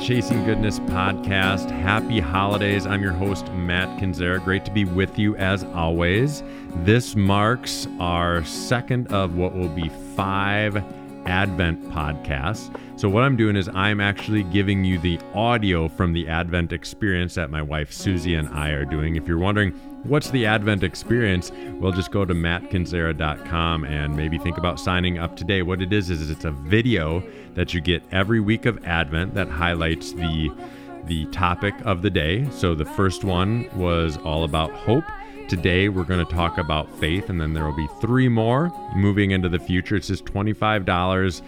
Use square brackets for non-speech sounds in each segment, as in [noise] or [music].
Chasing Goodness podcast. Happy holidays. I'm your host, Matt Kendziera. Great to be with you as always. This marks our second of what will be five Advent podcasts. So, what I'm doing is I'm actually giving you the audio from the Advent experience that my wife Susie and I are doing. If you're wondering, What's the Advent experience? Well, just go to mattkendziera.com and maybe think about signing up today. What it is is it's a video that you get every week of Advent that highlights the the topic of the day. So the first one was all about hope. Today we're going to talk about faith, and then there will be three more moving into the future. It's just $25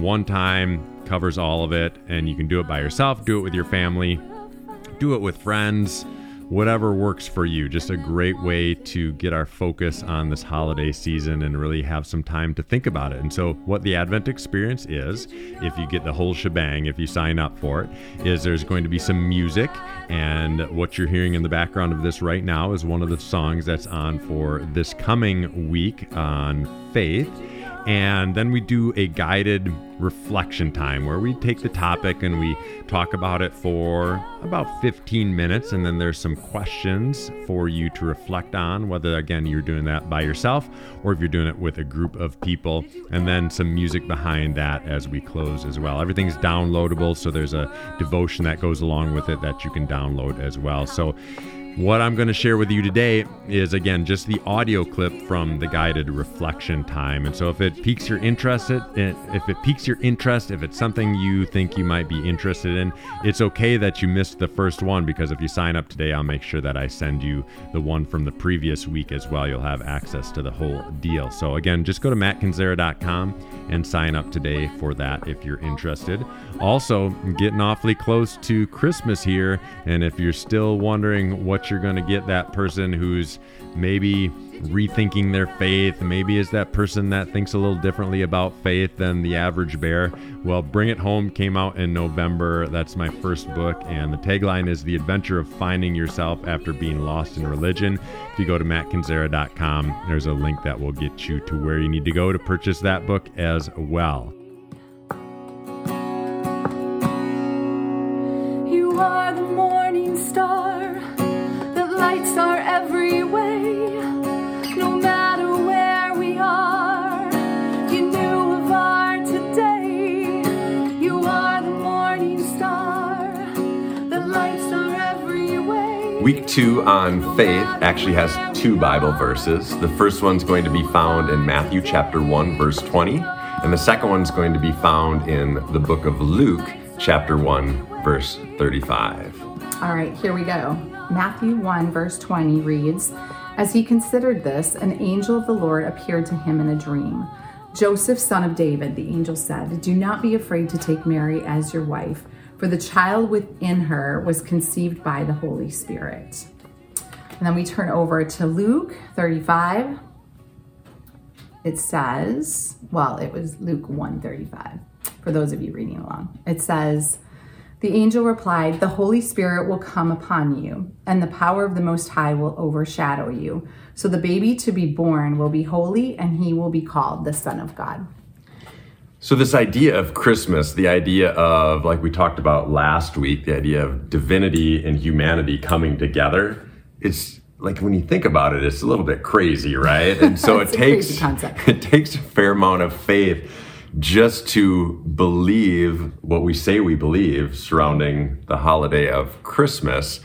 one time, covers all of it, and you can do it by yourself, do it with your family, do it with friends whatever works for you. Just a mm-hmm. great way to get our focus on this holiday season and really have some time to think about it. And so, what the Advent experience is, if you get the whole shebang, if you sign up for it, is there's going to be some music. And what you're hearing in the background of this right now is one of the songs that's on for this coming week on faith. And then we do a guided reflection time where we take the topic and we talk about it for about 15 minutes. And then there's some questions for you to reflect on, whether, again, you're doing that by yourself or if you're doing it with a group of people. And then some music behind that as we close as well. Everything's downloadable. So there's a devotion that goes along with it that you can download as well. So what I'm going to share with you today is again just the audio clip from the guided reflection time. And so if it piques your interest, if it piques your interest, if it's something you think you might be interested in, it's okay that you missed the first one because if you sign up today, I'll make sure that I send you the one from the previous week as well. You'll have access to the whole deal. So again, just go to mattkendziera.com and sign up today for that if you're interested. Also, getting awfully close to Christmas here, and if you're still wondering what you're going to get that person who's maybe rethinking their faith, maybe is that person that thinks a little differently about faith than the average bear. Well, Bring It Home came out in November. That's my first book, and the tagline is The Adventure of Finding Yourself After Being Lost in Religion. If you go to mattkendziera.com, there's a link that will get you to where you need to go to purchase that book as well. You are the morning star lights way. No matter where we are, you knew of our today. You are the morning star that lights our every way. Week two on faith actually has two Bible verses. The first one's going to be found in Matthew chapter 1, verse 20, and the second one's going to be found in the book of Luke, chapter 1, verse 35. All right, here we go. Matthew 1, verse 20 reads As he considered this, an angel of the Lord appeared to him in a dream. Joseph, son of David, the angel said, Do not be afraid to take Mary as your wife, for the child within her was conceived by the Holy Spirit. And then we turn over to Luke 35. It says, well, it was Luke 135 for those of you reading along. It says, the angel replied, The Holy Spirit will come upon you, and the power of the Most High will overshadow you. So the baby to be born will be holy, and he will be called the Son of God. So, this idea of Christmas, the idea of, like we talked about last week, the idea of divinity and humanity coming together, it's like when you think about it, it's a little bit crazy, right? And so [laughs] it takes [laughs] it takes a fair amount of faith just to believe what we say we believe surrounding the holiday of Christmas.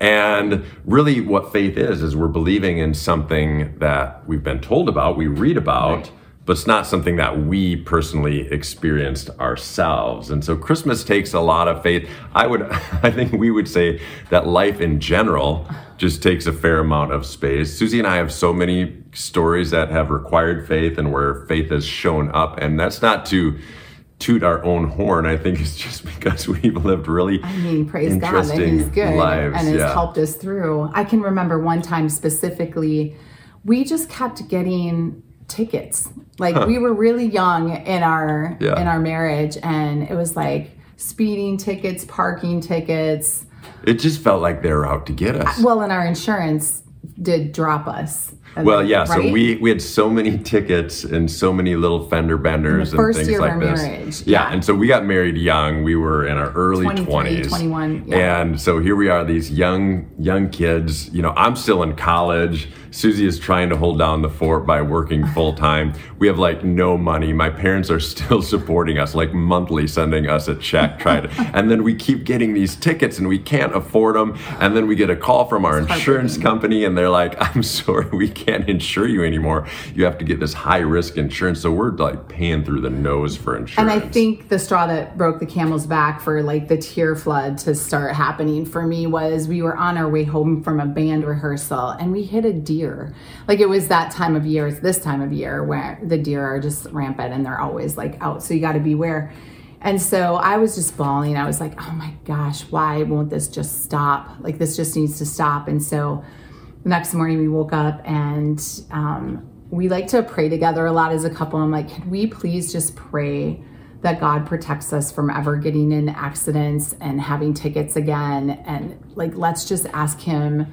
And really, what faith is, is we're believing in something that we've been told about, we read about, right. but it's not something that we personally experienced ourselves. And so Christmas takes a lot of faith. I would, [laughs] I think we would say that life in general just takes a fair amount of space. Susie and I have so many stories that have required faith and where faith has shown up. And that's not to toot our own horn. I think it's just because we've lived really I mean, praise God that He's good lives. and has yeah. helped us through. I can remember one time specifically, we just kept getting tickets. Like huh. we were really young in our yeah. in our marriage, and it was like speeding tickets, parking tickets it just felt like they were out to get us. Well, and our insurance did drop us. Well, yeah. So we we had so many tickets and so many little fender benders and things year of like our this. marriage, Yeah. yeah. and so we got married young. We were in our early twenties, 21, yeah. And so here we are, these young young kids. You know, I'm still in college. Susie is trying to hold down the fort by working full time. We have like no money. My parents are [laughs] still supporting us, like monthly sending us a check. To, [laughs] and then we keep getting these tickets and we can't afford them. And then we get a call from our insurance company and they're like, I'm [laughs] sorry, we can't insure you anymore. You have to get this high risk insurance. So we're like paying through the nose for insurance. And I think the straw that broke the camel's back for like the tear flood to start happening for me was we were on our way home from a band rehearsal and we hit a deer. Like it was that time of year, it's this time of year where the deer are just rampant and they're always like out. So you got to beware. And so I was just bawling. I was like, oh my gosh, why won't this just stop? Like this just needs to stop. And so the next morning we woke up and um, we like to pray together a lot as a couple. I'm like, can we please just pray that God protects us from ever getting in accidents and having tickets again? And like, let's just ask Him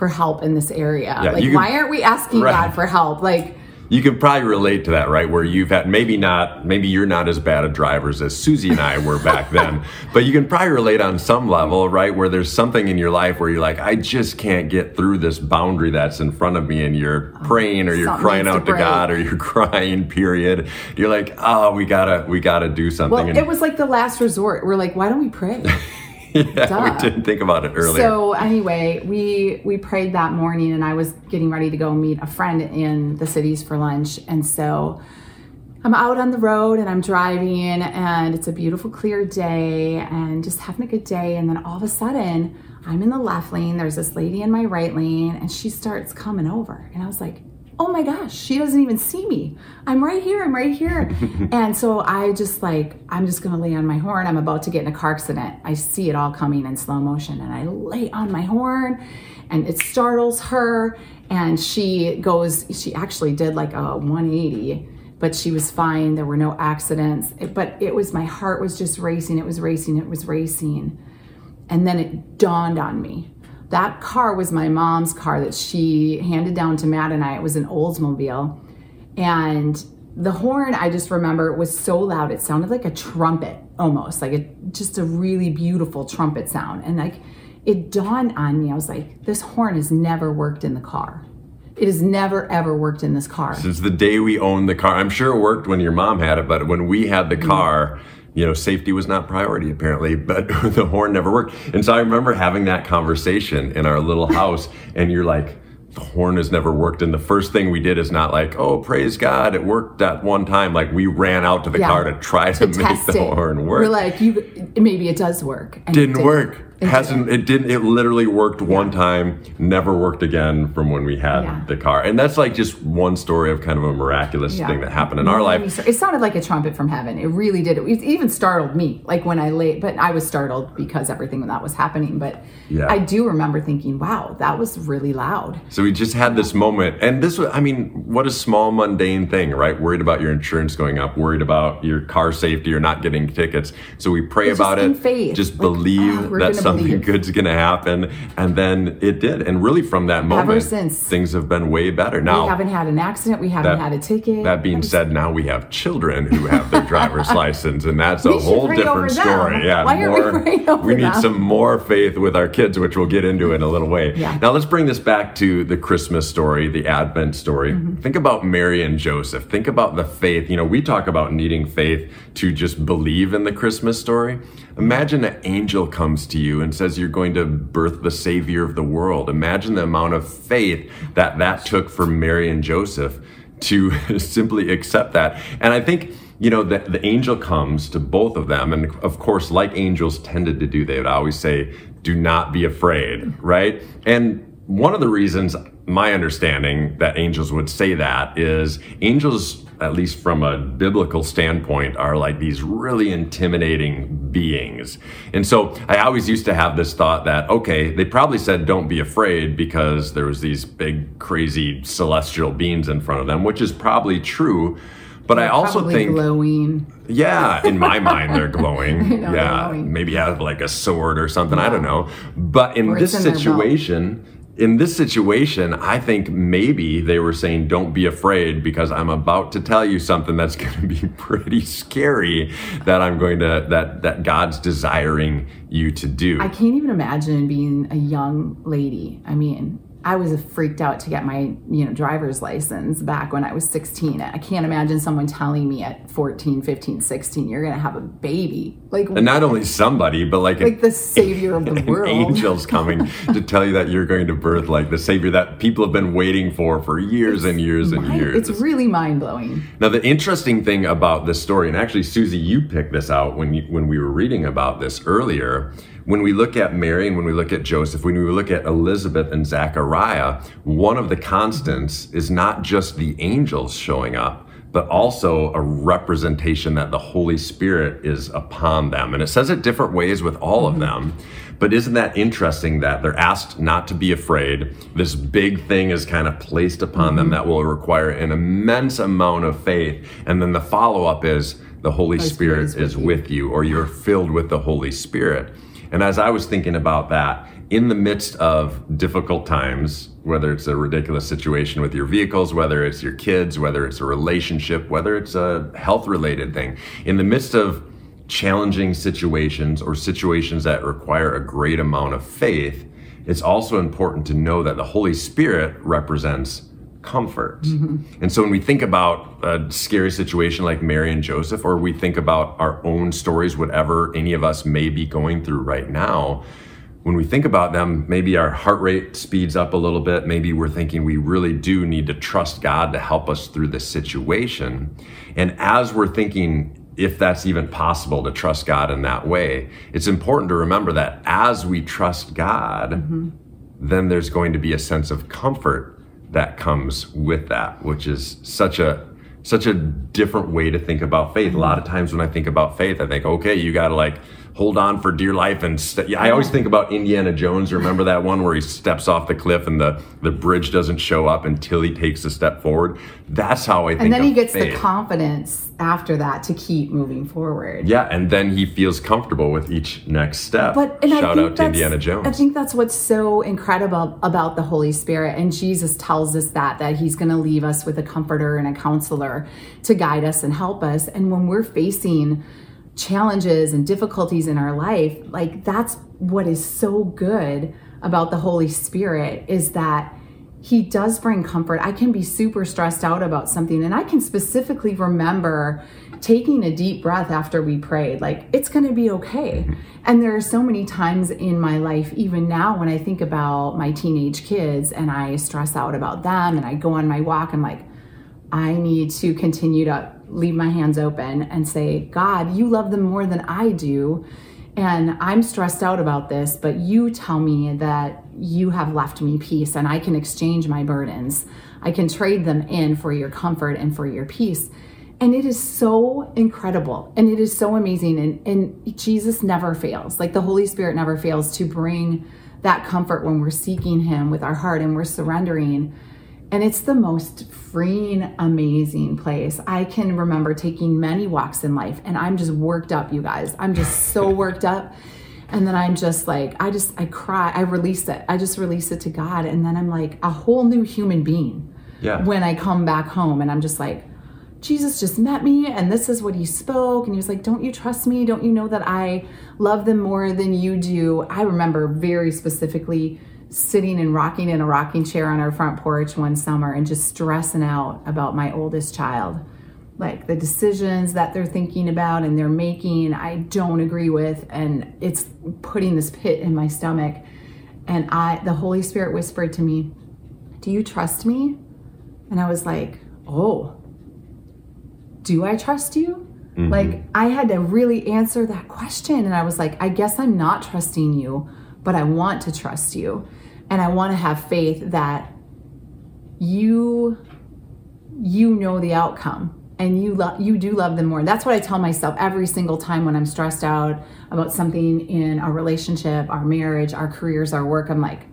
for help in this area. Yeah, like, can- why aren't we asking Right. God for help? Like, you can probably relate to that, right? Where you've had maybe not, maybe you're not as bad of drivers as Susie and I were back [laughs] then, but you can probably relate on some level, right? Where there's something in your life where you're like, I just can't get through this boundary that's in front of me, and you're oh, praying or you're something crying needs to out to. God or you're [laughs] crying. Period. You're like, oh, we gotta, we gotta do something. well, and it was like the last resort. We're like, why don't we pray? [laughs] yeah, duh. we didn't think about it earlier. So anyway, we we prayed that morning, and I was getting ready to go meet a friend in the cities for lunch, and so I'm out on the road and I'm driving, and it's a beautiful, clear day, and just having a good day, and then all of a sudden. I'm in the left lane. There's this lady in my right lane, and she starts coming over. And I was like, oh my gosh, she doesn't even see me. I'm right here, I'm right here. [laughs] and so I just like, I'm just gonna lay on my horn. I'm about to get in a car accident. I see it all coming in slow motion and I lay on my horn and it startles her. And she goes, she actually did like a 180 but she was fine. There were no accidents. It- but it was my heart was just racing. It was racing. It was racing. And then it dawned on me. That car was my mom's car that she handed down to Matt and I. It was an Oldsmobile. And the horn, I just remember, was so loud. It sounded like a trumpet almost, like a, just a really beautiful trumpet sound. And like it dawned on me, I was like, this horn has never worked in the car. It has never, ever worked in this car. Since the day we owned the car, I'm sure it worked when your mom had it, but when we had the Mm-hmm. You know, safety was not priority apparently, but [laughs] the horn never worked. And so I remember having that conversation in our little [laughs] house, and you're like, the horn has never worked. And the first thing we did is not like, oh, praise God, it worked that one time. Like we ran out to the Yeah. car to try to, to [laughs] make the it. horn work. We're like, you maybe it does work. And it didn't work. It Hasn't it didn't it literally worked one time, never worked again from when we had Yeah. the car. And that's like just one story of kind of a miraculous Yeah. thing that happened in our life. It sounded like a trumpet from heaven. It really did. It even startled me, like when I lay. But I was startled because everything that was happening. But Yeah. I do remember thinking, "Wow, that was really loud." So we just had this moment, and this was, I mean, what a small, mundane thing, right? Worried about your insurance going up, worried about your car safety or not getting tickets. So we pray just about it, faith. just Like, believe ah, we're that gonna something believe. good's going to happen. And then it did. And really from that moment, ever since. things have been way better. Now, we haven't had an accident. We haven't that- had a ticket. That being said, now we have children who have their driver's [laughs] license, and that's a We should whole different story. Yeah, Why aren't we over we need them? some more faith with our kids, which we'll get into in a little way. Yeah. Now let's bring this back to the Christmas story, the Advent story. Mm-hmm. Think about Mary and Joseph. Think about the faith. You know, we talk about needing faith to just believe in the Christmas story. Imagine an angel comes to you and says you're going to birth the Savior of the world. Imagine the amount of faith that that took for Mary and Joseph to [laughs] simply accept that. And I think, you know, the, the angel comes to both of them. And of course, like angels tended to do, they would always say, do not be afraid, right? And one of the reasons, my understanding, that angels would say that is angels, at least from a biblical standpoint, are like these really intimidating beings. And so I always used to have this thought that, okay, they probably said don't be afraid because there was these big, crazy celestial beings in front of them, which is probably true. But I also think glowing. yeah, in my mind, they're glowing. [laughs] know, they're yeah, glowing. maybe have like a sword or something. I don't know. But in Or this in situation, in this situation, I think maybe they were saying, Don't be afraid because I'm about to tell you something that's [laughs] going to be pretty scary that I'm going to, that, that God's desiring you to do. I can't even imagine being a young lady. I mean, I was freaked out to get my, you know, driver's license back when I was 16. I can't imagine someone telling me at 14, 15, 16, you're going to have a baby. Like and not only somebody, but like, like the savior of the world. angel's coming [laughs] to tell you that you're going to birth like the savior that people have been waiting for for years and years and years. It's really mind blowing. Now, the interesting thing about this story, and actually, Susie, you picked this out when you, when we were reading about this earlier. When we look at Mary and when we look at Joseph, when we look at Elizabeth and Zachariah, one of the constants is not just the angels showing up, but also a representation that the Holy Spirit is upon them. And it says it different ways with all of them. But isn't that interesting that they're asked not to be afraid? This big thing is kind of placed upon them that will require an immense amount of faith. And then the follow up is the Holy Spirit, Spirit is with you, or you're filled with the Holy Spirit. And as I was thinking about that, in the midst of difficult times, whether it's a ridiculous situation with your vehicles, whether it's your kids, whether it's a relationship, whether it's a health related thing, in the midst of challenging situations or situations that require a great amount of faith, it's also important to know that the Holy Spirit represents comfort. Mm-hmm. And so when we think about a scary situation like Mary and Joseph, or we think about our own stories, whatever any of us may be going through right now, when we think about them, maybe our heart rate speeds up a little bit. Maybe we're thinking we really do need to trust God to help us through this situation. And as we're thinking, if that's even possible to trust God in that way, it's important to remember that as we trust God, mm-hmm. then there's going to be a sense of comfort that comes with that, which is such a such a different way to think about faith. A lot of times when I think about faith, I think, okay, you got to like hold on for dear life and st- yeah, I always think about Indiana Jones. Remember that one where he steps off the cliff and the the bridge doesn't show up until he takes a step forward. That's how I think. And then he gets faith. the confidence after that to keep moving forward. Yeah, and then he feels comfortable with each next step. But Shout out to Indiana Jones. I think that's what's so incredible about the Holy Spirit, and Jesus tells us that that He's going to leave us with a comforter and a counselor to guide us and help us. And when we're facing challenges and difficulties in our life, like that's what is so good about the Holy Spirit is that he does bring comfort. I can be super stressed out about something, and I can specifically remember taking a deep breath after we prayed, like, it's going to be okay. And there are so many times in my life, even now, when I think about my teenage kids and I stress out about them and I go on my walk, I'm like, I need to continue to leave my hands open and say, God, you love them more than I do. And I'm stressed out about this, but you tell me that you have left me peace and I can exchange my burdens. I can trade them in for your comfort and for your peace. And it is so incredible and it is so amazing. And, and Jesus never fails. Like the Holy Spirit never fails to bring that comfort when we're seeking Him with our heart and we're surrendering. And it's the most freeing, amazing place. I can remember taking many walks in life and I'm just worked up, you guys. I'm just so [laughs] worked up. And then I'm just like, I just, I cry, I release it. I just release it to God. And then I'm like a whole new human being Yeah. when I come back home. And I'm just like, Jesus just met me and this is what he spoke. And he was like, Don't you trust me? Don't you know that I love them more than you do? I remember very specifically sitting and rocking in a rocking chair on our front porch one summer and just stressing out about my oldest child. Like the decisions that they're thinking about and they're making, I don't agree with. And it's putting this pit in my stomach. And I, the Holy Spirit whispered to me, Do you trust me? And I was like, Oh, do I trust you? Mm-hmm. Like, I had to really answer that question. And I was like, I guess I'm not trusting you, but I want to trust you. And I want to have faith that you you know the outcome and you love you do love them more. That's what I tell myself every single time when I'm stressed out about something in our relationship, our marriage, our careers, our work. I'm like,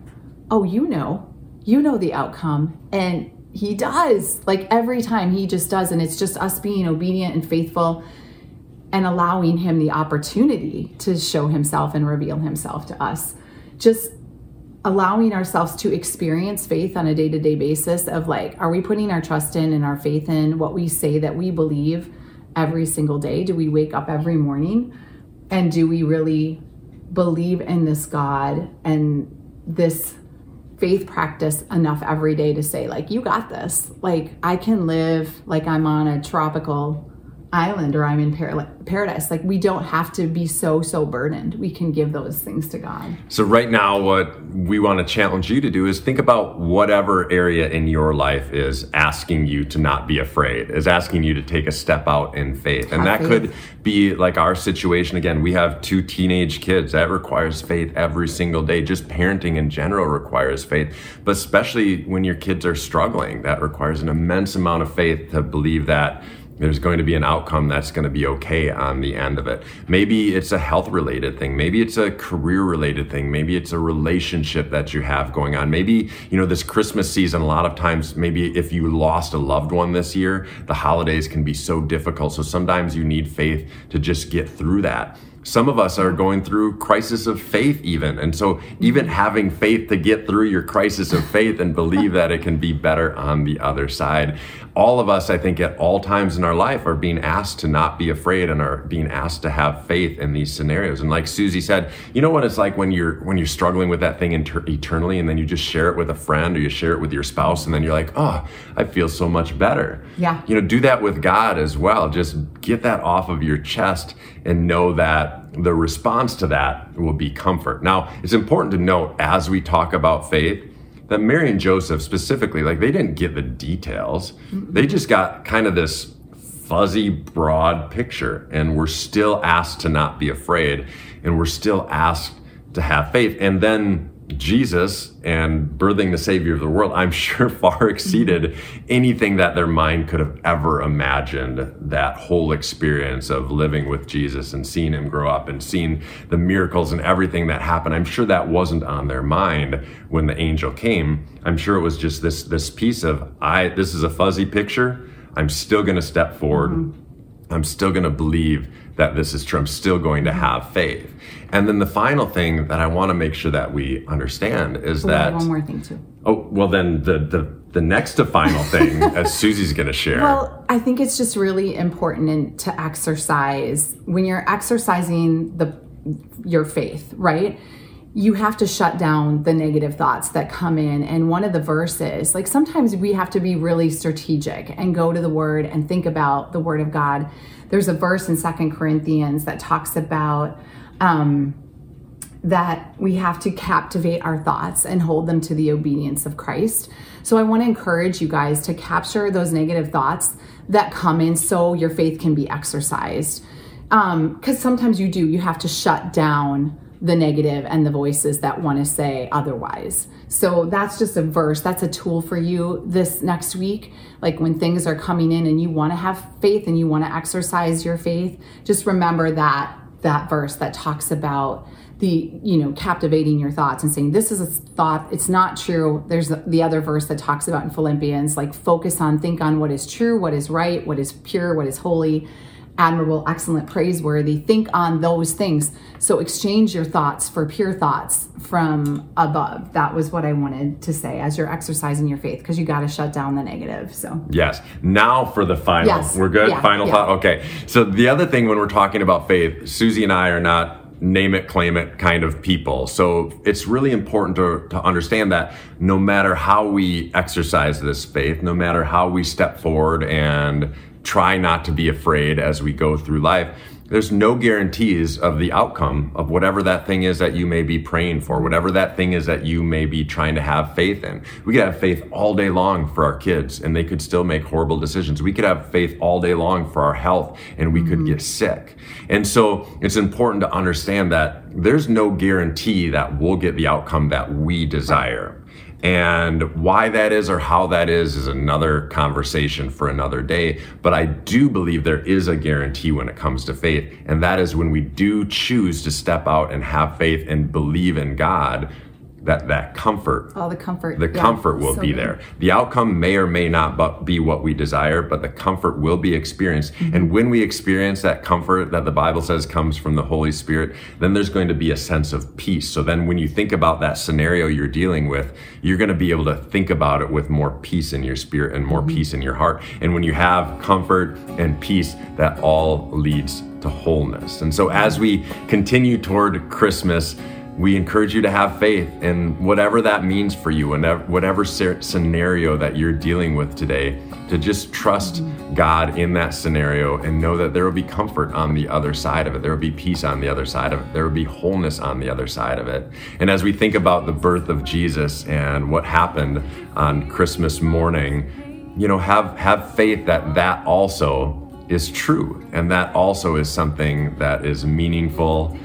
"Oh, you know. You know the outcome." And he does. Like every time he just does and it's just us being obedient and faithful and allowing him the opportunity to show himself and reveal himself to us. Just allowing ourselves to experience faith on a day-to-day basis of like are we putting our trust in and our faith in what we say that we believe every single day? Do we wake up every morning? And do we really believe in this god and this faith practice enough every day to say like you got this. Like i can live like i'm on a tropical island or i'm in par- paradise like we don't have to be so so burdened we can give those things to god So, right now, what we want to challenge you to do is think about whatever area in your life is asking you to not be afraid, is asking you to take a step out in faith. And that Have could be like our situation. Again, we have two teenage kids. That requires faith every single day. Just parenting in general requires faith. But especially when your kids are struggling, that requires an immense amount of faith to believe that there's going to be an outcome that's going to be okay on the end of it. Maybe it's a health related thing. Maybe it's a career related thing. Maybe it's a relationship that you have going on. Maybe, you know, this Christmas season, a lot of times, maybe if you lost a loved one this year, the holidays can be so difficult. So sometimes you need faith to just get through that. Some of us are going through crisis of faith even. And so even mm-hmm. having faith to get through your crisis of faith and believe that it can be better on the other side. All of us, I think, at all times in our life are being asked to not be afraid and are being asked to have faith in these scenarios. And like Susie said, you know what it's like when you're when you're struggling with that thing inter- eternally and then you just share it with a friend or you share it with your spouse and then you're like, "Oh, I feel so much better." Yeah. You know, do that with God as well. Just get that off of your chest and know that the response to that will be comfort. Now, it's important to note as we talk about faith that Mary and Joseph specifically, like they didn't get the details. They just got kind of this fuzzy, broad picture, and we're still asked to not be afraid, and we're still asked to have faith. And then Jesus and birthing the Savior of the world, I'm [laughs] sure far exceeded mm-hmm. anything that their mind could have ever imagined. That whole experience of living with Jesus and seeing him grow up and seeing the miracles and everything that happened, I'm sure that wasn't on their mind when the angel came. I'm sure it was just this this piece of I this is a fuzzy picture. I'm still going to step forward. Mm-hmm. I'm still going to believe that this is true. I'm still going to have faith. And then the final thing that I want to make sure that we understand is that one more thing too oh well then the the the next to final thing [laughs] as Susie's going to share. Well, I think it's just really important to exercise when you're exercising the your faith, right? You have to shut down the negative thoughts that come in. And one of the verses, like sometimes we have to be really strategic and go to the word and think about the word of God. There's a verse in Second Corinthians that talks about um, that we have to captivate our thoughts and hold them to the obedience of Christ. So I want to encourage you guys to capture those negative thoughts that come in so your faith can be exercised. Because sometimes you do, you have to shut down the negative and the voices that want to say otherwise. So that's just a verse, that's a tool for you this next week. Like when things are coming in and you want to have faith and you want to exercise your faith, just remember that that verse that talks about the you know captivating your thoughts and saying this is a thought it's not true there's the other verse that talks about in philippians like focus on think on what is true what is right what is pure what is holy admirable excellent praiseworthy think on those things so exchange your thoughts for pure thoughts from above that was what i wanted to say as you're exercising your faith because you got to shut down the negative so Yes. Now for the final. Yes. We're good? Yeah, final yeah. thought? Okay. So the other thing when we're talking about faith, Susie and I are not name it, claim it kind of people. So it's really important to, to understand that no matter how we exercise this faith, no matter how we step forward and try not to be afraid as we go through life, there's no guarantees of the outcome of whatever that thing is that you may be praying for, whatever that thing is that you may be trying to have faith in. We could have faith all day long for our kids and they could still make horrible decisions. We could have faith all day long for our health and we could mm-hmm. get sick. And so it's important to understand that there's no guarantee that we'll get the outcome that we desire. And why that is or how that is is another conversation for another day. But I do believe there is a guarantee when it comes to faith. And that is when we do choose to step out and have faith and believe in God, that that comfort All the comfort. the yeah, comfort will so be good. there. The outcome may or may not be what we desire, but the comfort will be experienced. Mm-hmm. And when we experience that comfort that the Bible says comes from the Holy Spirit, then there's going to be a sense of peace. So then when you think about that scenario you're dealing with, you're going to be able to think about it with more peace in your spirit and more peace in your heart. And when you have comfort and peace, that all leads to wholeness. And so as we continue toward Christmas, we encourage you to have faith in whatever that means for you, and whatever scenario that you're dealing with today, to just trust God in that scenario and know that there will be comfort on the other side of it. There will be peace on the other side of it. There will be wholeness on the other side of it. And as we think about the birth of Jesus and what happened on Christmas morning, you know, have have faith that that also is true and that also is something that is meaningful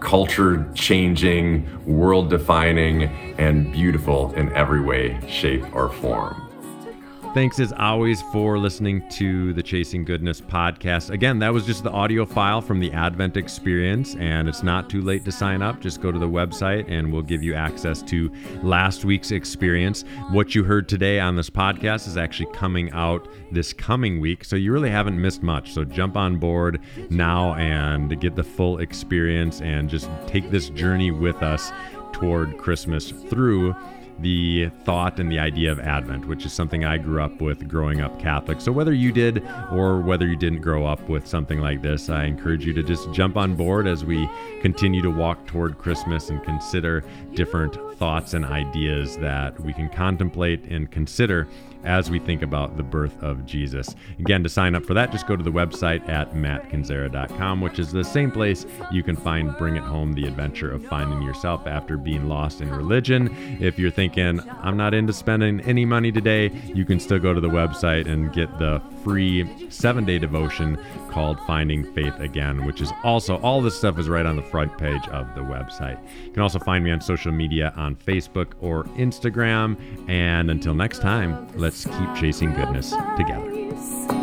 culture changing, world defining, and beautiful in every way, shape, or form. Thanks as always for listening to the Chasing Goodness podcast. Again, that was just the audio file from the Advent experience, and it's not too late to sign up. Just go to the website and we'll give you access to last week's experience. What you heard today on this podcast is actually coming out this coming week, so you really haven't missed much. So jump on board now and get the full experience and just take this journey with us toward Christmas through the thought and the idea of Advent, which is something I grew up with growing up Catholic. So, whether you did or whether you didn't grow up with something like this, I encourage you to just jump on board as we continue to walk toward Christmas and consider different thoughts and ideas that we can contemplate and consider as we think about the birth of Jesus. Again, to sign up for that, just go to the website at mattkendziera.com, which is the same place you can find Bring It Home, the adventure of finding yourself after being lost in religion. If you're thinking, I'm not into spending any money today, you can still go to the website and get the free seven day devotion called Finding Faith Again, which is also, all this stuff is right on the front page of the website. You can also find me on social media on Facebook or Instagram. And until next time, let's keep chasing goodness together.